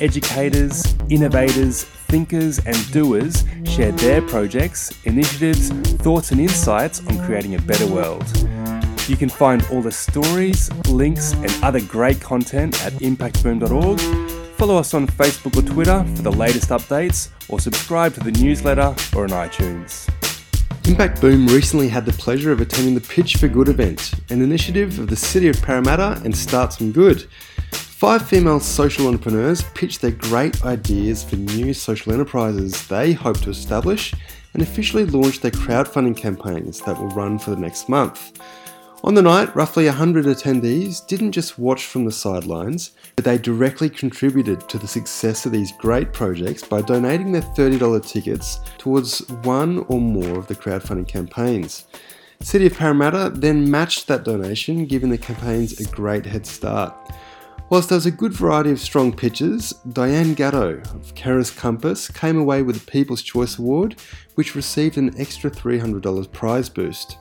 educators, innovators, thinkers, and doers share their projects, initiatives, thoughts, and insights on creating a better world. You can find all the stories, links, and other great content at impactboom.org. Follow us on Facebook or Twitter for the latest updates, or subscribe to the newsletter or on iTunes. Impact Boom recently had the pleasure of attending the Pitch for Good event, an initiative of the City of Parramatta and Start Some Good. Five female social entrepreneurs pitched their great ideas for new social enterprises they hope to establish and officially launched their crowdfunding campaigns that will run for the next month. On the night, roughly 100 attendees didn't just watch from the sidelines, but they directly contributed to the success of these great projects by donating their $30 tickets towards one or more of the crowdfunding campaigns. City of Parramatta then matched that donation, giving the campaigns a great head start. Whilst there was a good variety of strong pitches, Diane Gatto of Carers Compass came away with the People's Choice Award, which received an extra $300 prize boost.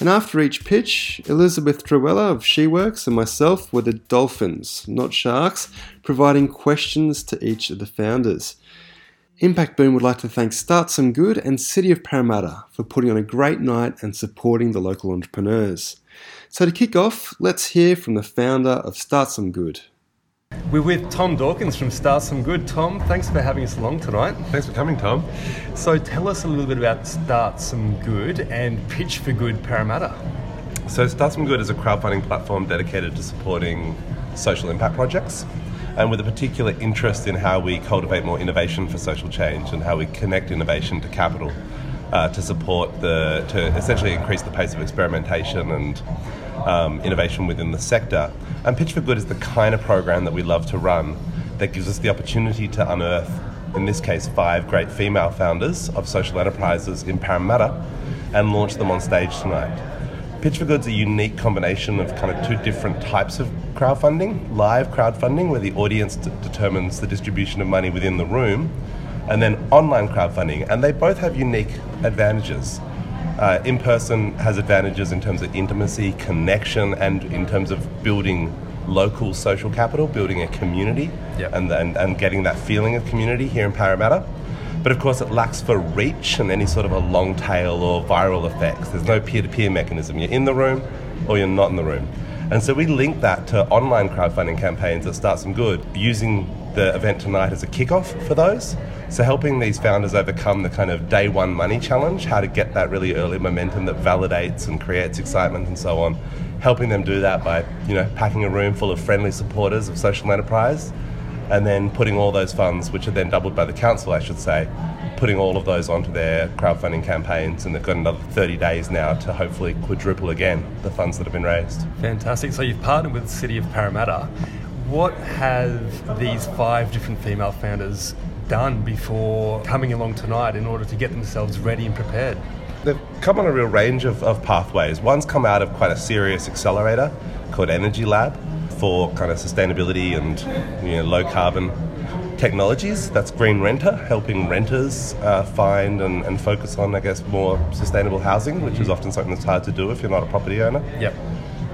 And after each pitch, Elizabeth Truella of SheWorks and myself were the dolphins, not sharks, providing questions to each of the founders. Impact Boom would like to thank Start Some Good and City of Parramatta for putting on a great night and supporting the local entrepreneurs. So, to kick off, let's hear from the founder of Start Some Good. We're with Tom Dawkins from Start Some Good. Tom, thanks for having us along tonight. Thanks for coming, Tom. So, tell us a little bit about Start Some Good and Pitch for Good Parramatta. So, Start Some Good is a crowdfunding platform dedicated to supporting social impact projects and with a particular interest in how we cultivate more innovation for social change and how we connect innovation to capital uh, to support the to essentially increase the pace of experimentation and um, innovation within the sector. And Pitch for Good is the kind of program that we love to run that gives us the opportunity to unearth, in this case, five great female founders of social enterprises in Parramatta and launch them on stage tonight. Pitch for Good's a unique combination of kind of two different types of crowdfunding live crowdfunding, where the audience d- determines the distribution of money within the room, and then online crowdfunding. And they both have unique advantages. Uh, in person has advantages in terms of intimacy, connection, and in terms of building local social capital, building a community, Yep. and, and, and getting that feeling of community here in Parramatta. But of course, it lacks for reach and any sort of a long tail or viral effects. There's no peer to peer mechanism. You're in the room or you're not in the room. And so we link that to online crowdfunding campaigns that start some good, using the event tonight as a kickoff for those. So helping these founders overcome the kind of day one money challenge, how to get that really early momentum that validates and creates excitement and so on. Helping them do that by, you know, packing a room full of friendly supporters of social enterprise and then putting all those funds, which are then doubled by the council, I should say, putting all of those onto their crowdfunding campaigns, and they've got another 30 days now to hopefully quadruple again the funds that have been raised. Fantastic. So, you've partnered with the City of Parramatta. What have these five different female founders done before coming along tonight in order to get themselves ready and prepared? They've come on a real range of, of pathways. One's come out of quite a serious accelerator called Energy Lab for kind of sustainability and you know, low carbon technologies. That's Green Renter, helping renters uh, find and, and focus on, I guess, more sustainable housing, which is often something that's hard to do if you're not a property owner. Yep.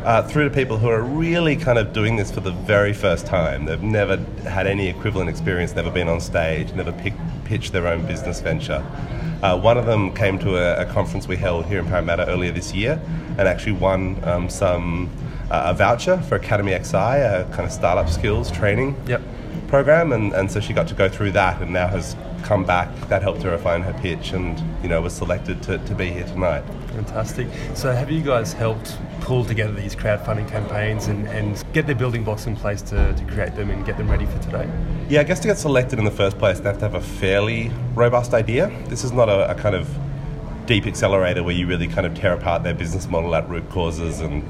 Uh, through to people who are really kind of doing this for the very first time. They've never had any equivalent experience, never been on stage, never pick, pitched their own business venture. Uh, one of them came to a, a conference we held here in Parramatta earlier this year and actually won um, some uh, a voucher for Academy XI, a kind of startup skills training Yep. program, and, and so she got to go through that and now has come back. That helped her refine her pitch and you know was selected to, to be here tonight. Fantastic. So, have you guys helped pull together these crowdfunding campaigns and, and get their building blocks in place to, to create them and get them ready for today? Yeah, I guess to get selected in the first place, they have to have a fairly robust idea. This is not a, a kind of deep accelerator where you really kind of tear apart their business model at root causes and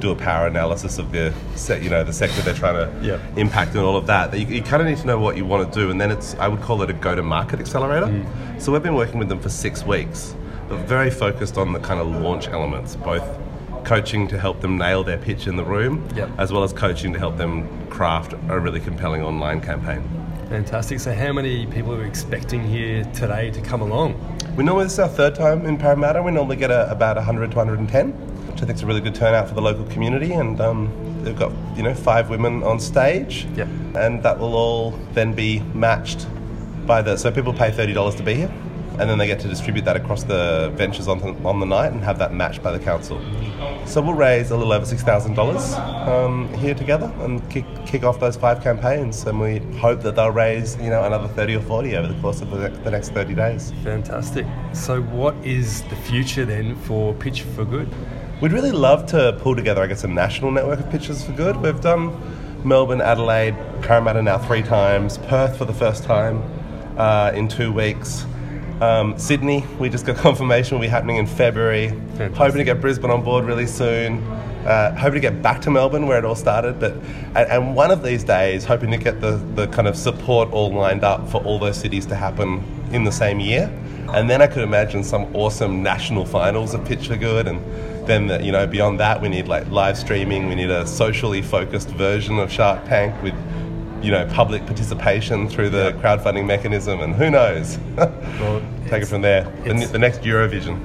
do a power analysis of the se- you know the sector they're trying to Yeah. impact and all of that. You, you kind of need to know what you want to do, and then it's I would call it a go-to-market accelerator. Mm. So we've been working with them for six weeks, but very focused on the kind of launch elements, both coaching to help them nail their pitch in the room, Yep. as well as coaching to help them craft a really compelling online campaign. Fantastic. So, how many people are we expecting here today to come along? We normally, this is our third time in Parramatta. We normally get a, about 100 to 110, which I think is a really good turnout for the local community. And um, they've got, you know, five women on stage. Yep. And that will all then be matched by the, so people pay $30 to be here. And then they get to distribute that across the ventures on the, on the night and have that matched by the council. So we'll raise a little over $6,000 um, here together and kick, kick off those five campaigns. And we hope that they'll raise, you know, another 30 or 40 over the course of the, the next 30 days. Fantastic. So, what is the future then for Pitch for Good? We'd really love to pull together, I guess, a national network of pitches for good. We've done Melbourne, Adelaide, Parramatta now three times, Perth for the first time uh, in two weeks. Um, Sydney, we just got confirmation will be happening in February. Fantastic. Hoping to get Brisbane on board really soon. Uh, hoping to get back to Melbourne where it all started, but and, and one of these days, hoping to get the, the kind of support all lined up for all those cities to happen in the same year, and then I could imagine some awesome national finals of Pitch for Good, and then the, you know beyond that we need like live streaming, we need a socially focused version of Shark Tank with you know public participation through the crowdfunding mechanism, and who knows, Well, take it from there. The, the next Eurovision.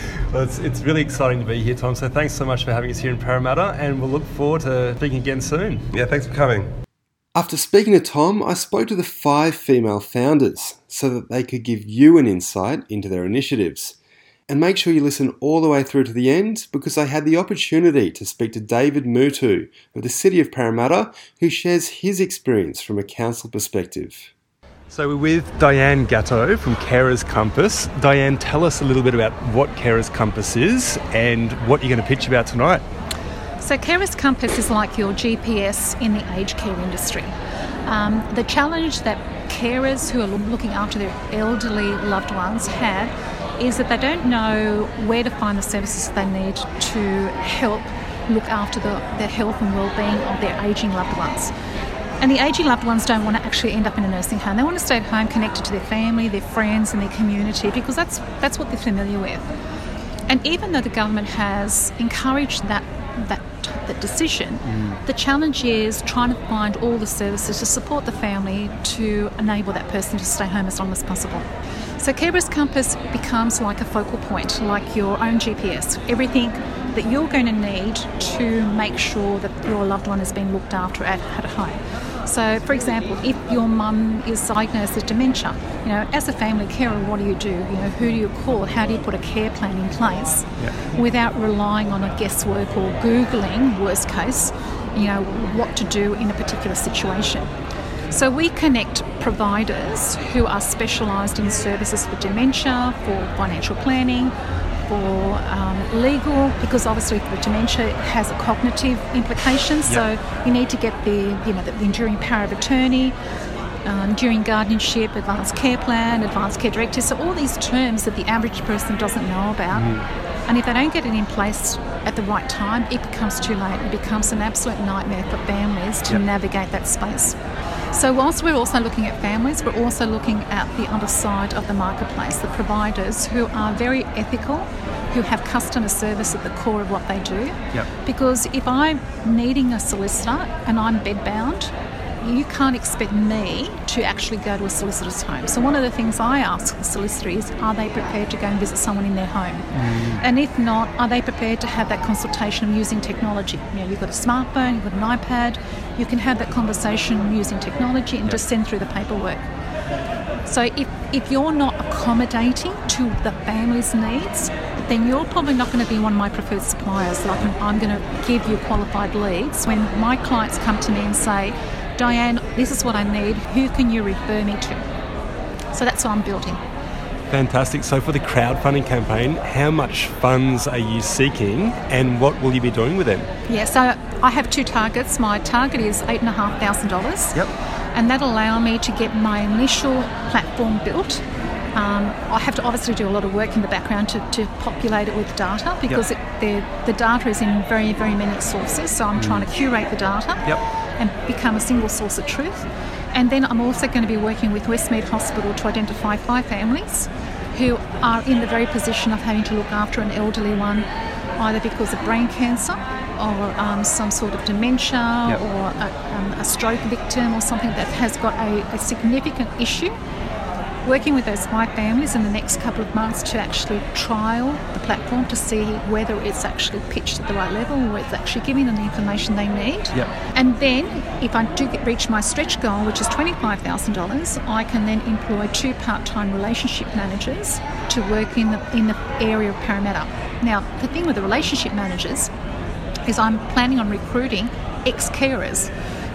Well, it's, it's really exciting to be here, Tom. So, thanks so much for having us here in Parramatta, and we'll look forward to speaking again soon. Yeah, thanks for coming. After speaking to Tom, I spoke to the five female founders so that they could give you an insight into their initiatives. And make sure you listen all the way through to the end because I had the opportunity to speak to David Mutu of the City of Parramatta, who shares his experience from a council perspective. So, we're with Diane Gatto from Carers Compass. Diane, tell us a little bit about what Carers Compass is and what you're going to pitch about tonight. So, Carers Compass is like your GPS in the aged care industry. Um, the challenge that carers who are looking after their elderly loved ones have is that they don't know where to find the services they need to help look after the, the health and well-being of their aging loved ones. And the aging loved ones don't want to actually end up in a nursing home. They want to stay at home connected to their family, their friends, and their community because that's that's what they're familiar with. And even though the government has encouraged that that that decision, mm. the challenge is trying to find all the services to support the family to enable that person to stay home as long as possible. So Carers Compass becomes like a focal point, like your own GPS. Everything that you're going to need to make sure that your loved one is being looked after at, at home. So, for example, if your mum is diagnosed with dementia, you know, as a family carer, what do you do? You know, who do you call? How do you put a care plan in place without relying on a guesswork or googling, worst case, you know, what to do in a particular situation? So we connect providers who are specialised in services for dementia, for financial planning, for um, legal, because obviously for dementia it has a cognitive implication. So you need to get the you know the enduring power of attorney, um, enduring guardianship, advanced care plan, advanced care directive. So all these terms that the average person doesn't know about. And if they don't get it in place at the right time, it becomes too late. It becomes an absolute nightmare for families to navigate that space. So, whilst we're also looking at families, we're also looking at the other side of the marketplace, the providers who are very ethical, who have customer service at the core of what they do. Yep. Because if I'm needing a solicitor and I'm bedbound, you can't expect me to actually go to a solicitor's home. So one of the things I ask the solicitor is, are they prepared to go and visit someone in their home? Mm. And if not, are they prepared to have that consultation using technology? You know, you've got a smartphone, you've got an iPad, you can have that conversation using technology and just send through the paperwork. So if, if you're not accommodating to the family's needs, then you're probably not going to be one of my preferred suppliers. Like I'm, I'm going to give you qualified leads when my clients come to me and say, Diane, this is what I need. Who can you refer me to? So that's what I'm building. Fantastic. So, for the crowdfunding campaign, how much funds are you seeking and what will you be doing with them? Yeah, so I have two targets. My target is eight and a half thousand dollars. Yep. And that'll allow me to get my initial platform built. Um, I have to obviously do a lot of work in the background to, to populate it with data because it, the, the data is in very, very many sources. So I'm trying to curate the data Yep. And become a single source of truth. And then I'm also going to be working with Westmead Hospital to identify five families who are in the very position of having to look after an elderly one either because of brain cancer or um, some sort of dementia Yep. or a, um, a stroke victim or something that has got a, a significant issue. Working with those five families in the next couple of months to actually trial the platform to see whether it's actually pitched at the right level or it's actually giving them the information they need. Yep. And then, if I do get, reach my stretch goal, which is $25,000, I can then employ two part-time relationship managers to work in the in the area of Parramatta. Now, the thing with the relationship managers is I'm planning on recruiting ex-carers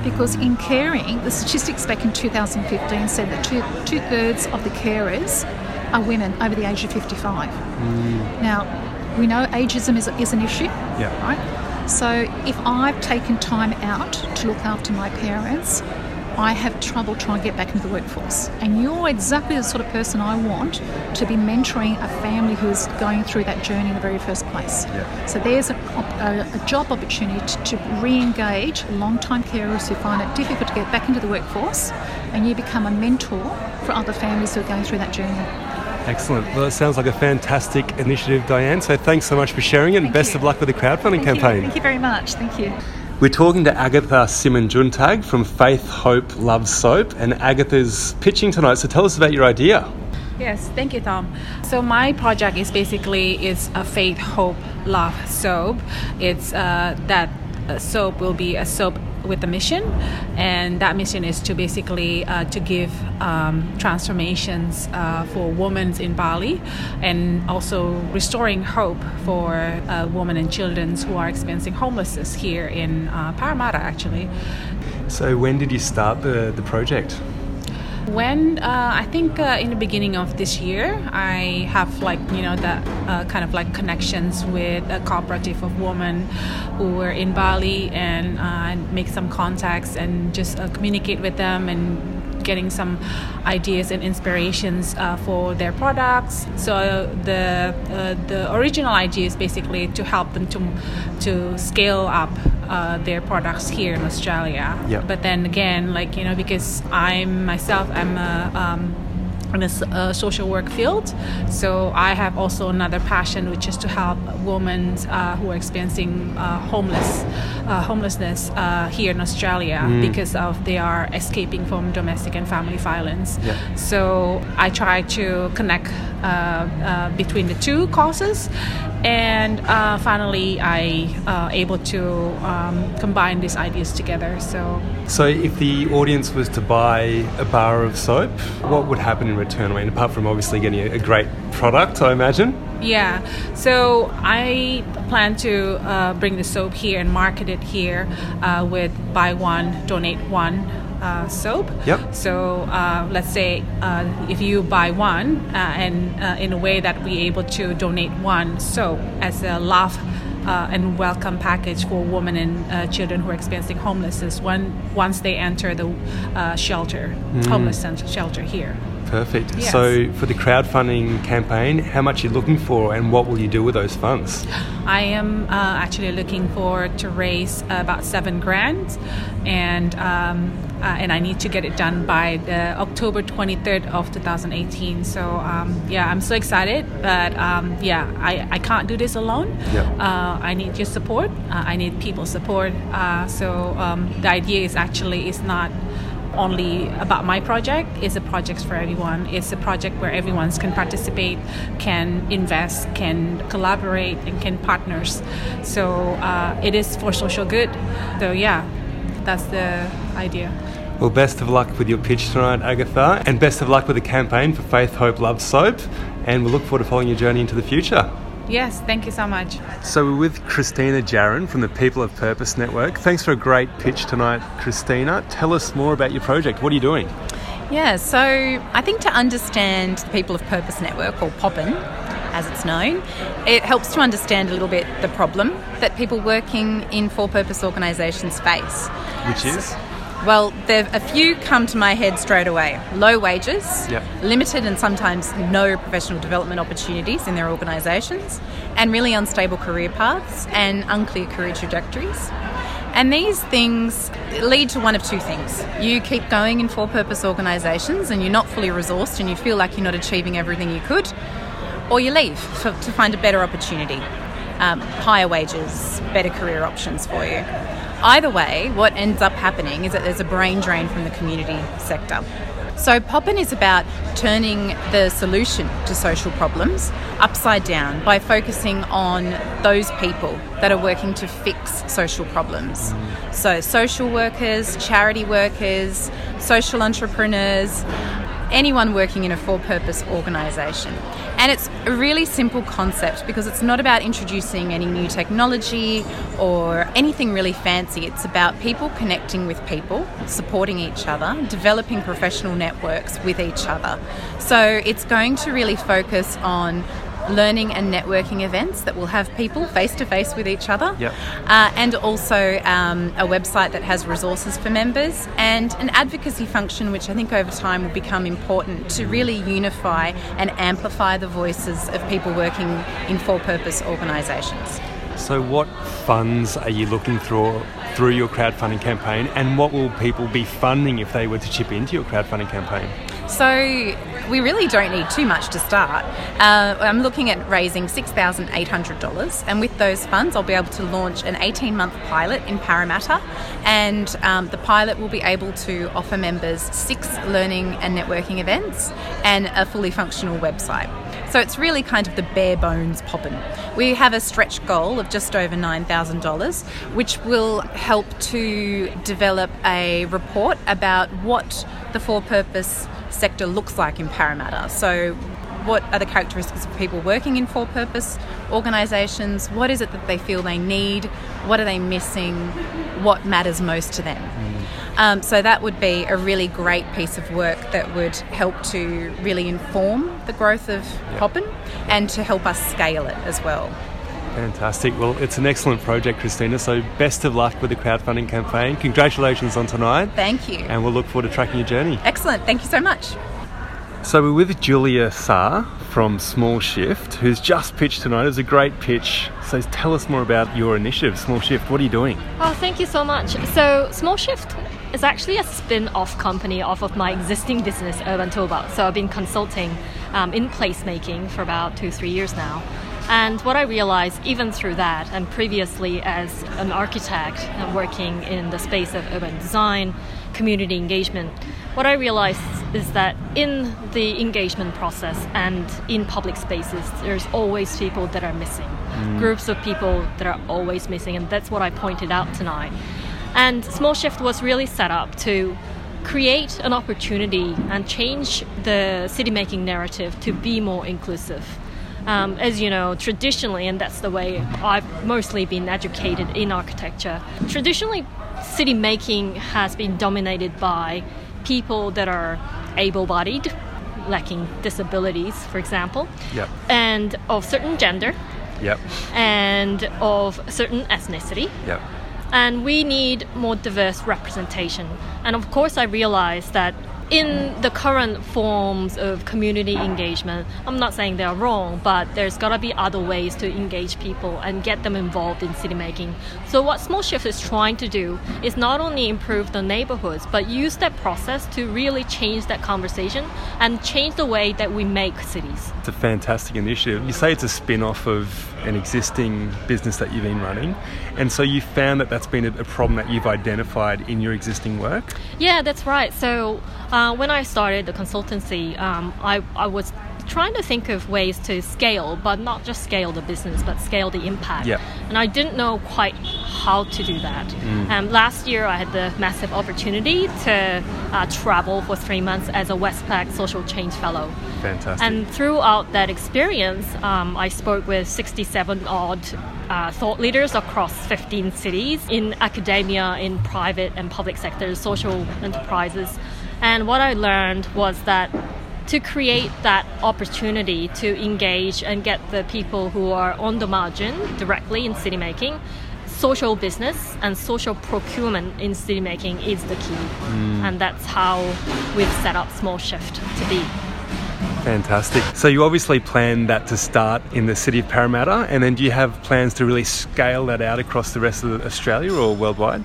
because in caring, the statistics back in 2015 said that two thirds of the carers are women over the age of 55. Mm. Now, we know ageism is, is an issue, Yeah. right? So if I've taken time out to look after my parents, I have trouble trying to get back into the workforce. And you're exactly the sort of person I want to be mentoring a family who is going through that journey in the very first place. Yeah. So there's a, a, a job opportunity to, to re-engage long-time carers who find it difficult to get back into the workforce, and you become a mentor for other families who are going through that journey. Excellent. Well, it sounds like a fantastic initiative, Diane. So thanks so much for sharing it and Thank best you. of luck with the crowdfunding Thank you. campaign. Thank you very much. Thank you. We're talking to Agatha Simon Juntag from Faith, Hope, Love Soap, and Agatha's pitching tonight. So tell us about your idea. Yes, thank you, Tom. So my project is basically it's a faith, hope, love soap. It's uh, that uh, soap will be a soap with a mission, and that mission is to basically uh, to give um, transformations uh, for women in Bali, and also restoring hope for uh, women and children who are experiencing homelessness here in uh, Parramatta, actually. So when did you start the, the project? When uh, I think uh, in the beginning of this year, I have like you know that uh, kind of like connections with a cooperative of women who were in Bali and uh, make some contacts and just uh, communicate with them and getting some ideas and inspirations uh, for their products. So the uh, the original idea is basically to help them to to scale up uh, their products here in Australia. Yep. But then again, like you know, because I'm myself, I'm a um, in a uh, social work field, so I have also another passion, which is to help women uh, who are experiencing uh, homeless uh, homelessness uh, here in Australia because of they are escaping from domestic and family violence. Yeah. So I try to connect uh, uh, between the two causes, and uh, finally I uh, able to um, combine these ideas together. So So if the audience was to buy a bar of soap, what would happen in return? I mean, apart from obviously getting a, great product, I imagine. yeah, so I plan to uh, bring the soap here and market it here uh, with buy one donate one. Uh, soap. Yep. So uh, let's say uh, if you buy one, uh, and uh, in a way that we able to donate one soap as a love uh, and welcome package for women and uh, children who are experiencing homelessness when once they enter the uh, shelter, homeless center- shelter here. Perfect. Yes. So for the crowdfunding campaign, how much are you looking for and what will you do with those funds? I am uh, actually looking for to raise about seven grand, and um, uh, and I need to get it done by the October 23rd of 2018. So um, yeah, I'm so excited, but um, yeah, I, I can't do this alone. Yep. Uh, I need your support. Uh, I need people's support. Uh, so um, the idea is actually is not only about my project it's a project for everyone it's a project where everyone can participate can invest can collaborate and can partners so uh, it is for social good so yeah that's the idea Well, best of luck with your pitch tonight, Agatha, and best of luck with the campaign for Faith, Hope, Love Soap. And we'll look forward to following your journey into the future. Yes thank you so much So we're with Christina Jaron from the People of Purpose Network. Thanks for a great pitch tonight, Christina. Tell us more about your project. What are you doing? Yeah, so I think to understand the People of Purpose Network, or POPIN as it's known, it helps to understand a little bit the problem that people working in for purpose organisations face. Which is? Well, there a few come to my head straight away. Low wages, Yep. limited and sometimes no professional development opportunities in their organisations, and really unstable career paths and unclear career trajectories. And these things lead to one of two things. You keep going in for purpose organisations and you're not fully resourced and you feel like you're not achieving everything you could, or you leave for, to find a better opportunity. um, higher wages, better career options for you. Either way, what ends up happening is that there's a brain drain from the community sector. So, Poppin is about turning the solution to social problems upside down by focusing on those people that are working to fix social problems. So, social workers, charity workers, social entrepreneurs, anyone working in a for purpose organisation. And it's a really simple concept because it's not about introducing any new technology or anything really fancy. It's about people connecting with people, supporting each other, developing professional networks with each other. So it's going to really focus on learning and networking events that will have people face to face with each other, Yep. uh, and also um, a website that has resources for members and an advocacy function, which I think over time will become important to really unify and amplify the voices of people working in for purpose organisations. So, what funds are you looking through through your crowdfunding campaign, and what will people be funding if they were to chip into your crowdfunding campaign? So we really don't need too much to start. Uh, I'm looking at raising $6,800, and with those funds, I'll be able to launch an 18 month pilot in Parramatta. And um, the pilot will be able to offer members six learning and networking events and a fully functional website. So it's really kind of the bare bones poppin'. We have a stretch goal of just over $9,000, which will help to develop a report about what the for purpose sector looks like in Parramatta. So, what are the characteristics of people working in for purpose organisations? What is it that they feel they need? What are they missing? What matters most to them? Um, so, that would be a really great piece of work that would help to really inform the growth of Poppin and to help us scale it as well. Fantastic. Well, it's an excellent project, Christina. So, best of luck with the crowdfunding campaign. Congratulations on tonight, Thank you. and we'll look forward to tracking your journey. Excellent. Thank you so much. So we're with Julia Saar from Small Shift, who's just pitched tonight. It was a great pitch. So tell us more about your initiative, Small Shift. What are you doing? Oh, thank you so much. So, Small Shift is actually a spin off company off of my existing business, Urban Toolbox. So, I've been consulting um, in placemaking for about two, three years now. And what I realized, even through that, and previously as an architect uh, working in the space of urban design, community engagement, what I realized is that in the engagement process and in public spaces, there's always people that are missing, mm. groups of people that are always missing, and that's what I pointed out tonight. And Small Shift was really set up to create an opportunity and change the city making narrative to be more inclusive. Um, as you know, traditionally, and that's the way I've mostly been educated in architecture, traditionally, city making has been dominated by people that are able bodied, lacking disabilities, for example, Yep. and of certain gender Yep. and of certain ethnicity Yep. and we need more diverse representation. And of course, I realize that in the current forms of community engagement, I'm not saying they're wrong, but there's got to be other ways to engage people and get them involved in city making. So, what Small Shift is trying to do is not only improve the neighborhoods, but use that process to really change that conversation and change the way that we make cities. It's a fantastic initiative. You say it's a spin off of an existing business that you've been running. And so you found that that's been a, problem that you've identified in your existing work. Yeah, that's right. So uh, when I started the consultancy, um, I, I was trying to think of ways to scale, but not just scale the business, but scale the impact. Yeah. And I didn't know quite how to do that. Um, last year, I had the massive opportunity to uh, travel for three months as a Westpac Social Change Fellow. Fantastic. And throughout that experience, um, I spoke with 67 odd uh, thought leaders across 15 cities in academia, in private and public sectors, social enterprises. And what I learned was that to create that opportunity to engage and get the people who are on the margin directly in city making, social business and social procurement in city making is the key. Mm. And that's how we've set up Small Shift to be. Fantastic. So you obviously planned that to start in the city of Parramatta, and then do you have plans to really scale that out across the rest of Australia or worldwide?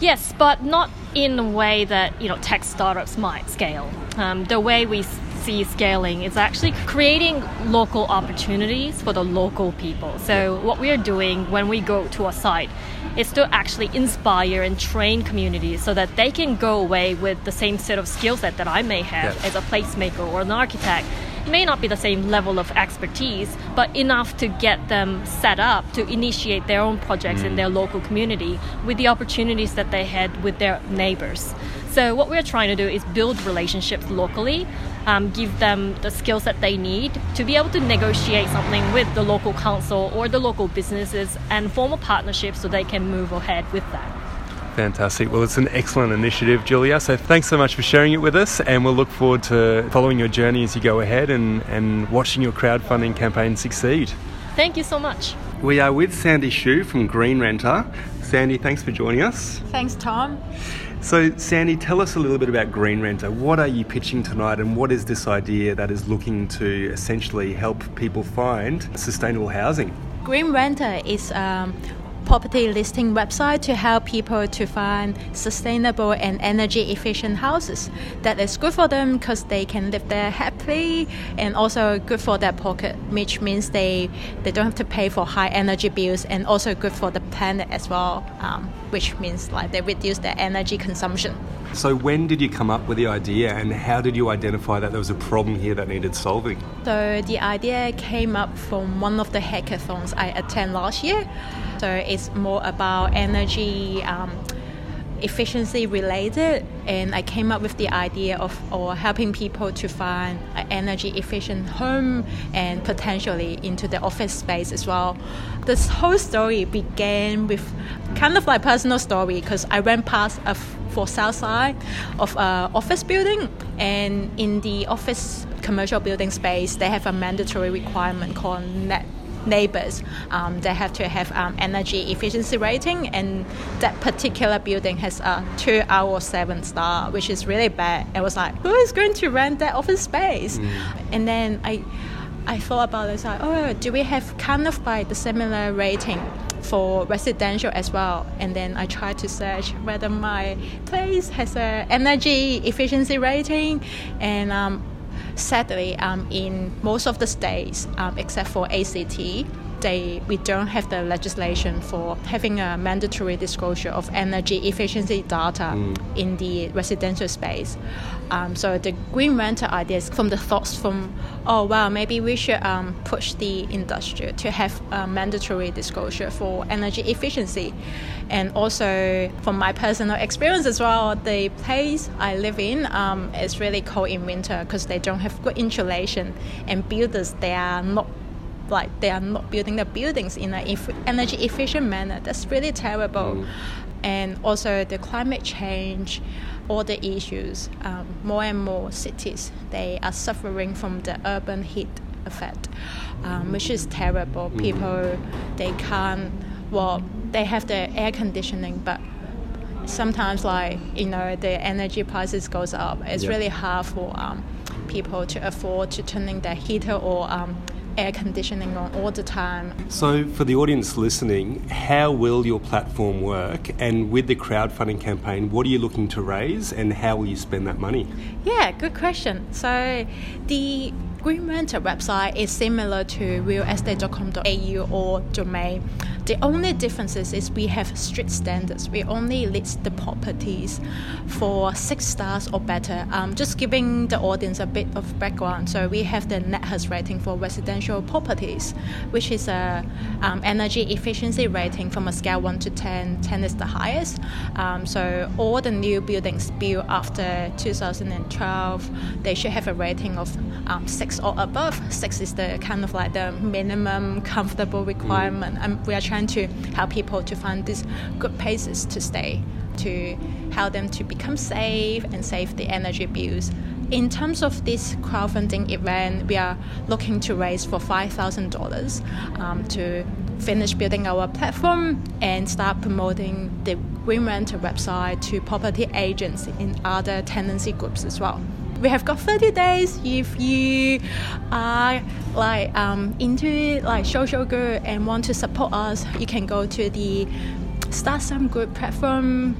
Yes, but not in a way that you know tech startups might scale. Um, the way we see scaling is actually creating local opportunities for the local people. So what we are doing when we go to a site is to actually inspire and train communities so that they can go away with the same set of skill set that I may have as a placemaker or an architect. It may not be the same level of expertise, but enough to get them set up to initiate their own projects in their local community with the opportunities that they had with their neighbors. So what we're trying to do is build relationships locally, um, give them the skills that they need to be able to negotiate something with the local council or the local businesses and form a partnership so they can move ahead with that. Fantastic. Well, it's an excellent initiative, Julia. So thanks so much for sharing it with us, and we'll look forward to following your journey as you go ahead and, and watching your crowdfunding campaign succeed. Thank you so much. We are with Sandy Shu from Green Renter. Sandy, thanks for joining us. Thanks, Tom. So, Sandy, tell us a little bit about Green Renter. What are you pitching tonight, and what is this idea that is looking to essentially help people find sustainable housing? Green Renter is a property listing website to help people to find sustainable and energy efficient houses. That is good for them because they can live there happily and also good for their pocket, which means they, they don't have to pay for high energy bills and also good for the planet as well, um, which means like they reduce their energy consumption. So, when did you come up with the idea, and how did you identify that there was a problem here that needed solving? So the idea came up from one of the hackathons I attend last year. So it's more about energy um, efficiency related, and I came up with the idea of or helping people to find an energy efficient home and potentially into the office space as well. This whole story began with kind of like personal story because I went past a for south side of a office building and in the office commercial building space they have a mandatory requirement called net neighbors um, they have to have um, energy efficiency rating and that particular building has a two out of seven star which is really bad. I was like who is going to rent that office space? And then i I thought about it, like, oh, do we have kind of like the similar rating for residential as well? And then I tried to search whether my place has a energy efficiency rating, and um, sadly, um, in most of the states, um, except for ACT, they we don't have the legislation for having a mandatory disclosure of energy efficiency data in the residential space. Um, so the green renter ideas from the thoughts from, oh wow, maybe we should um, push the industry to have a mandatory disclosure for energy efficiency, and also from my personal experience as well, the place I live in um, is really cold in winter because they don't have good insulation, and builders they are not like they are not building the buildings in an eff- energy efficient manner. That's really terrible. And also the climate change, all the issues. Um, more and more cities they are suffering from the urban heat effect, um, which is terrible. People they can't. Well, they have the air conditioning, but sometimes like you know the energy prices goes up. It's Yeah. really hard for um, people to afford to turning their heater or um, air conditioning on all the time. So, for the audience listening, how will your platform work? And with the crowdfunding campaign, what are you looking to raise, and how will you spend that money? Yeah, good question. So the Green Renter website is similar to realestate.com.au or domain. The only differences is we have strict standards. We only list the properties for six stars or better. Um, just giving the audience a bit of background. So we have the NatHERS rating for residential properties, which is a um, energy efficiency rating from a scale one to 10. 10 is the highest. Um, so all the new buildings built after 2012, they should have a rating of um, six or above. Six is the kind of like the minimum comfortable requirement. And we are trying to help people to find these good places to stay, to help them to become safe and save the energy bills. In terms of this crowdfunding event, we are looking to raise for $5,000 um, to finish building our platform and start promoting the Green Renter website to property agents in other tenancy groups as well. We have got 30 days. If you are like um, into like social good and want to support us, you can go to the Start Some Good platform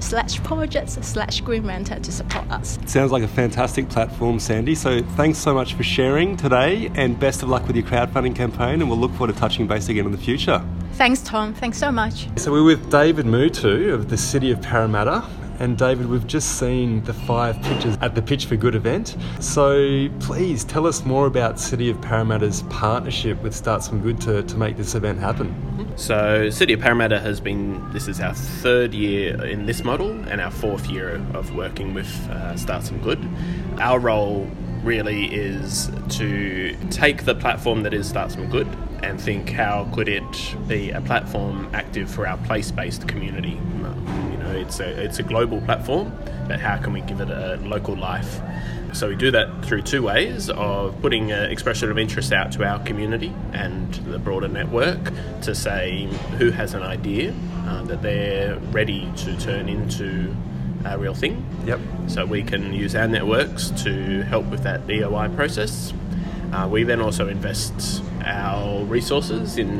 slash projects slash green renter to support us. Sounds like a fantastic platform, Sandy. So thanks so much for sharing today and best of luck with your crowdfunding campaign and we'll look forward to touching base again in the future. Thanks, Tom. Thanks so much. So we're with David Mutu of the City of Parramatta. And David, we've just seen the five pitches at the Pitch for Good event. So please tell us more about City of Parramatta's partnership with Start Some Good to, to make this event happen. So, City of Parramatta has been, this is our third year in this model and our fourth year of working with uh, Start Some Good. Our role really is to take the platform that is Start Some Good and think how could it be a platform active for our place-based community. It's a it's a global platform, but how can we give it a local life? So we do that through two ways of putting an expression of interest out to our community and the broader network to say who has an idea uh, that they're ready to turn into a real thing. Yep. So we can use our networks to help with that EOI process. Uh, we then also invest our resources in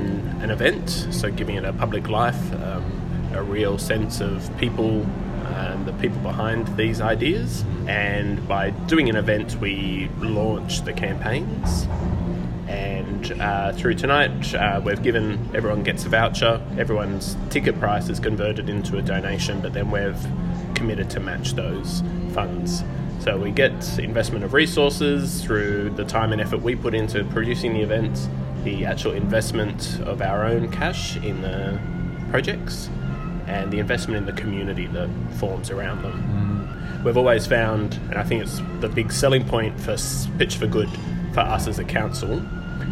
an event, so giving it a public life, um, a real sense of people and the people behind these ideas. And by doing an event, we launch the campaigns. And uh, through tonight, uh, we've given everyone gets a voucher. Everyone's ticket price is converted into a donation, but then we've committed to match those funds. So we get investment of resources through the time and effort we put into producing the event, the actual investment of our own cash in the projects, and the investment in the community that forms around them. We've always found, and I think it's the big selling point for Pitch for Good for us as a council,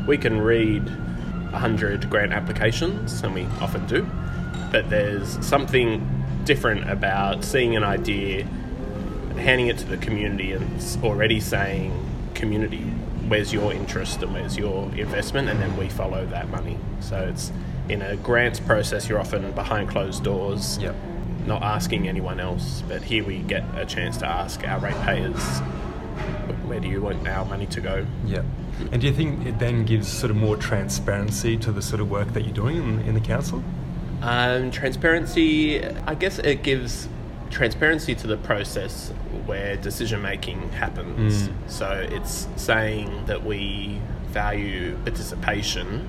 we can read 100 grant applications, and we often do, but there's something different about seeing an idea, handing it to the community, and already saying, community, where's your interest and where's your investment, and then we follow that money. So it's in a grants process, you're often behind closed doors, Yep. not asking anyone else, but here we get a chance to ask our ratepayers, where do you want our money to go? Yeah. And do you think it then gives sort of more transparency to the sort of work that you're doing in, in the council? Um, transparency, I guess it gives transparency to the process where decision making happens. Mm. So it's saying that we value participation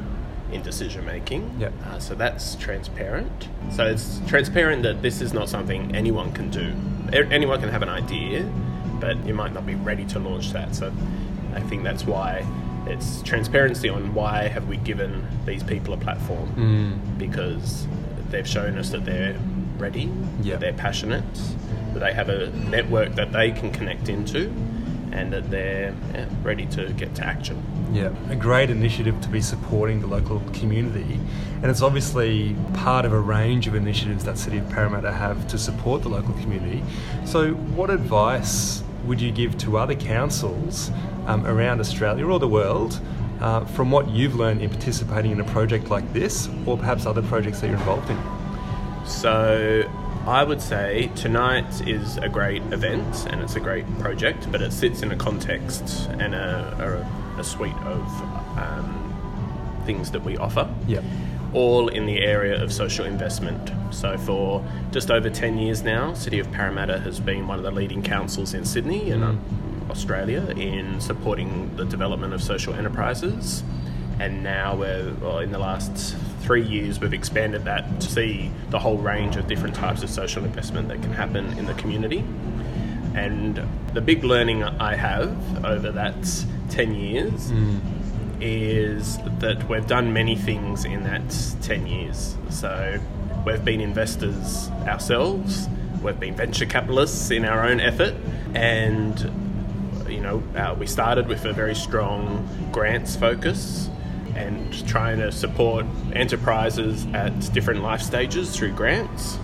in decision making. Yep. Uh, so that's transparent. So it's transparent that this is not something anyone can do. Anyone can have an idea, but you might not be ready to launch that. So I think that's why it's transparency on why have we given these people a platform Mm. because they've shown us that they're ready, Yeah. that they're passionate, that they have a network that they can connect into, and that they're yeah, ready to get to action. Yeah, a great initiative to be supporting the local community. And it's obviously part of a range of initiatives that City of Parramatta have to support the local community. So, what advice would you give to other councils um, around Australia or the world uh, from what you've learned in participating in a project like this, or perhaps other projects that you're involved in? So I would say tonight is a great event and it's a great project, but it sits in a context and a, a, a suite of um, things that we offer. Yeah. all in the area of social investment. So, for just over 10 years now, City of Parramatta has been one of the leading councils in Sydney and um, Australia in supporting the development of social enterprises. And now we're, well, in the last three years, we've expanded that to see the whole range of different types of social investment that can happen in the community. And the big learning I have over that 10 years is that we've done many things in that 10 years. So we've been investors ourselves, we've been venture capitalists in our own effort, and you know, uh, we started with a very strong grants focus and trying to support enterprises at different life stages through grants.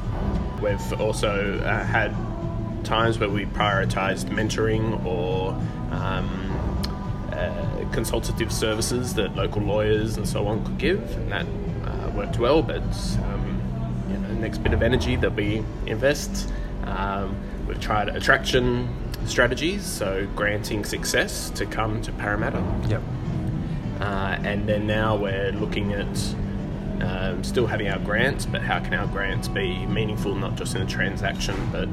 We've also uh, had times where we prioritized mentoring or um, uh, consultative services that local lawyers and so on could give, and that uh, worked well. But um, you know, next bit of energy that we invest, um, we've tried attraction strategies, so granting success to come to Parramatta. Yep. Uh, and then now we're looking at um, still having our grants, but how can our grants be meaningful not just in a transaction but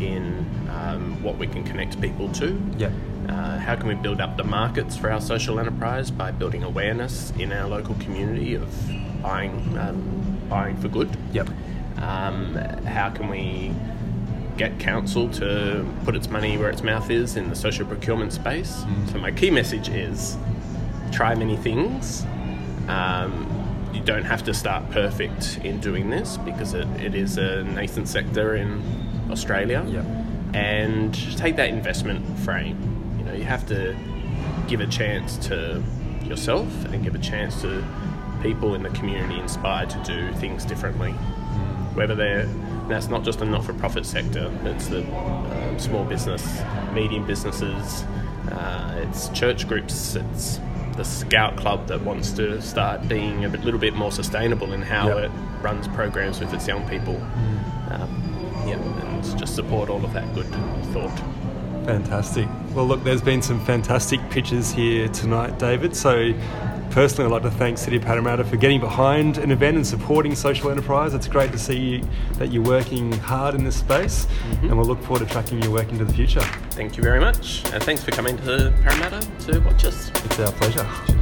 in um, what we can connect people to? Yeah. Uh, how can we build up the markets for our social enterprise by building awareness in our local community of buying um, buying for good? Yep. Um, how can we get council to put its money where its mouth is in the social procurement space? So my key message is try many things. Um, you don't have to start perfect in doing this because it, it is a nascent sector in Australia. Yep. And take that investment frame. You know, you have to give a chance to yourself and give a chance to people in the community inspired to do things differently. Whether they're that's not just a not-for-profit sector; it's the um, small business, medium businesses, uh, it's church groups, it's the scout club that wants to start being a bit, little bit more sustainable in how Yep. it runs programs with its young people. Um, yeah, and just support all of that good thought. Fantastic. Well, look, there's been some fantastic pitches here tonight, David. So, personally, I'd like to thank City of Parramatta for getting behind an event and supporting social enterprise. It's great to see that you're working hard in this space, mm-hmm. and we'll look forward to tracking your work into the future. Thank you very much, and thanks for coming to Parramatta to watch us. It's our pleasure.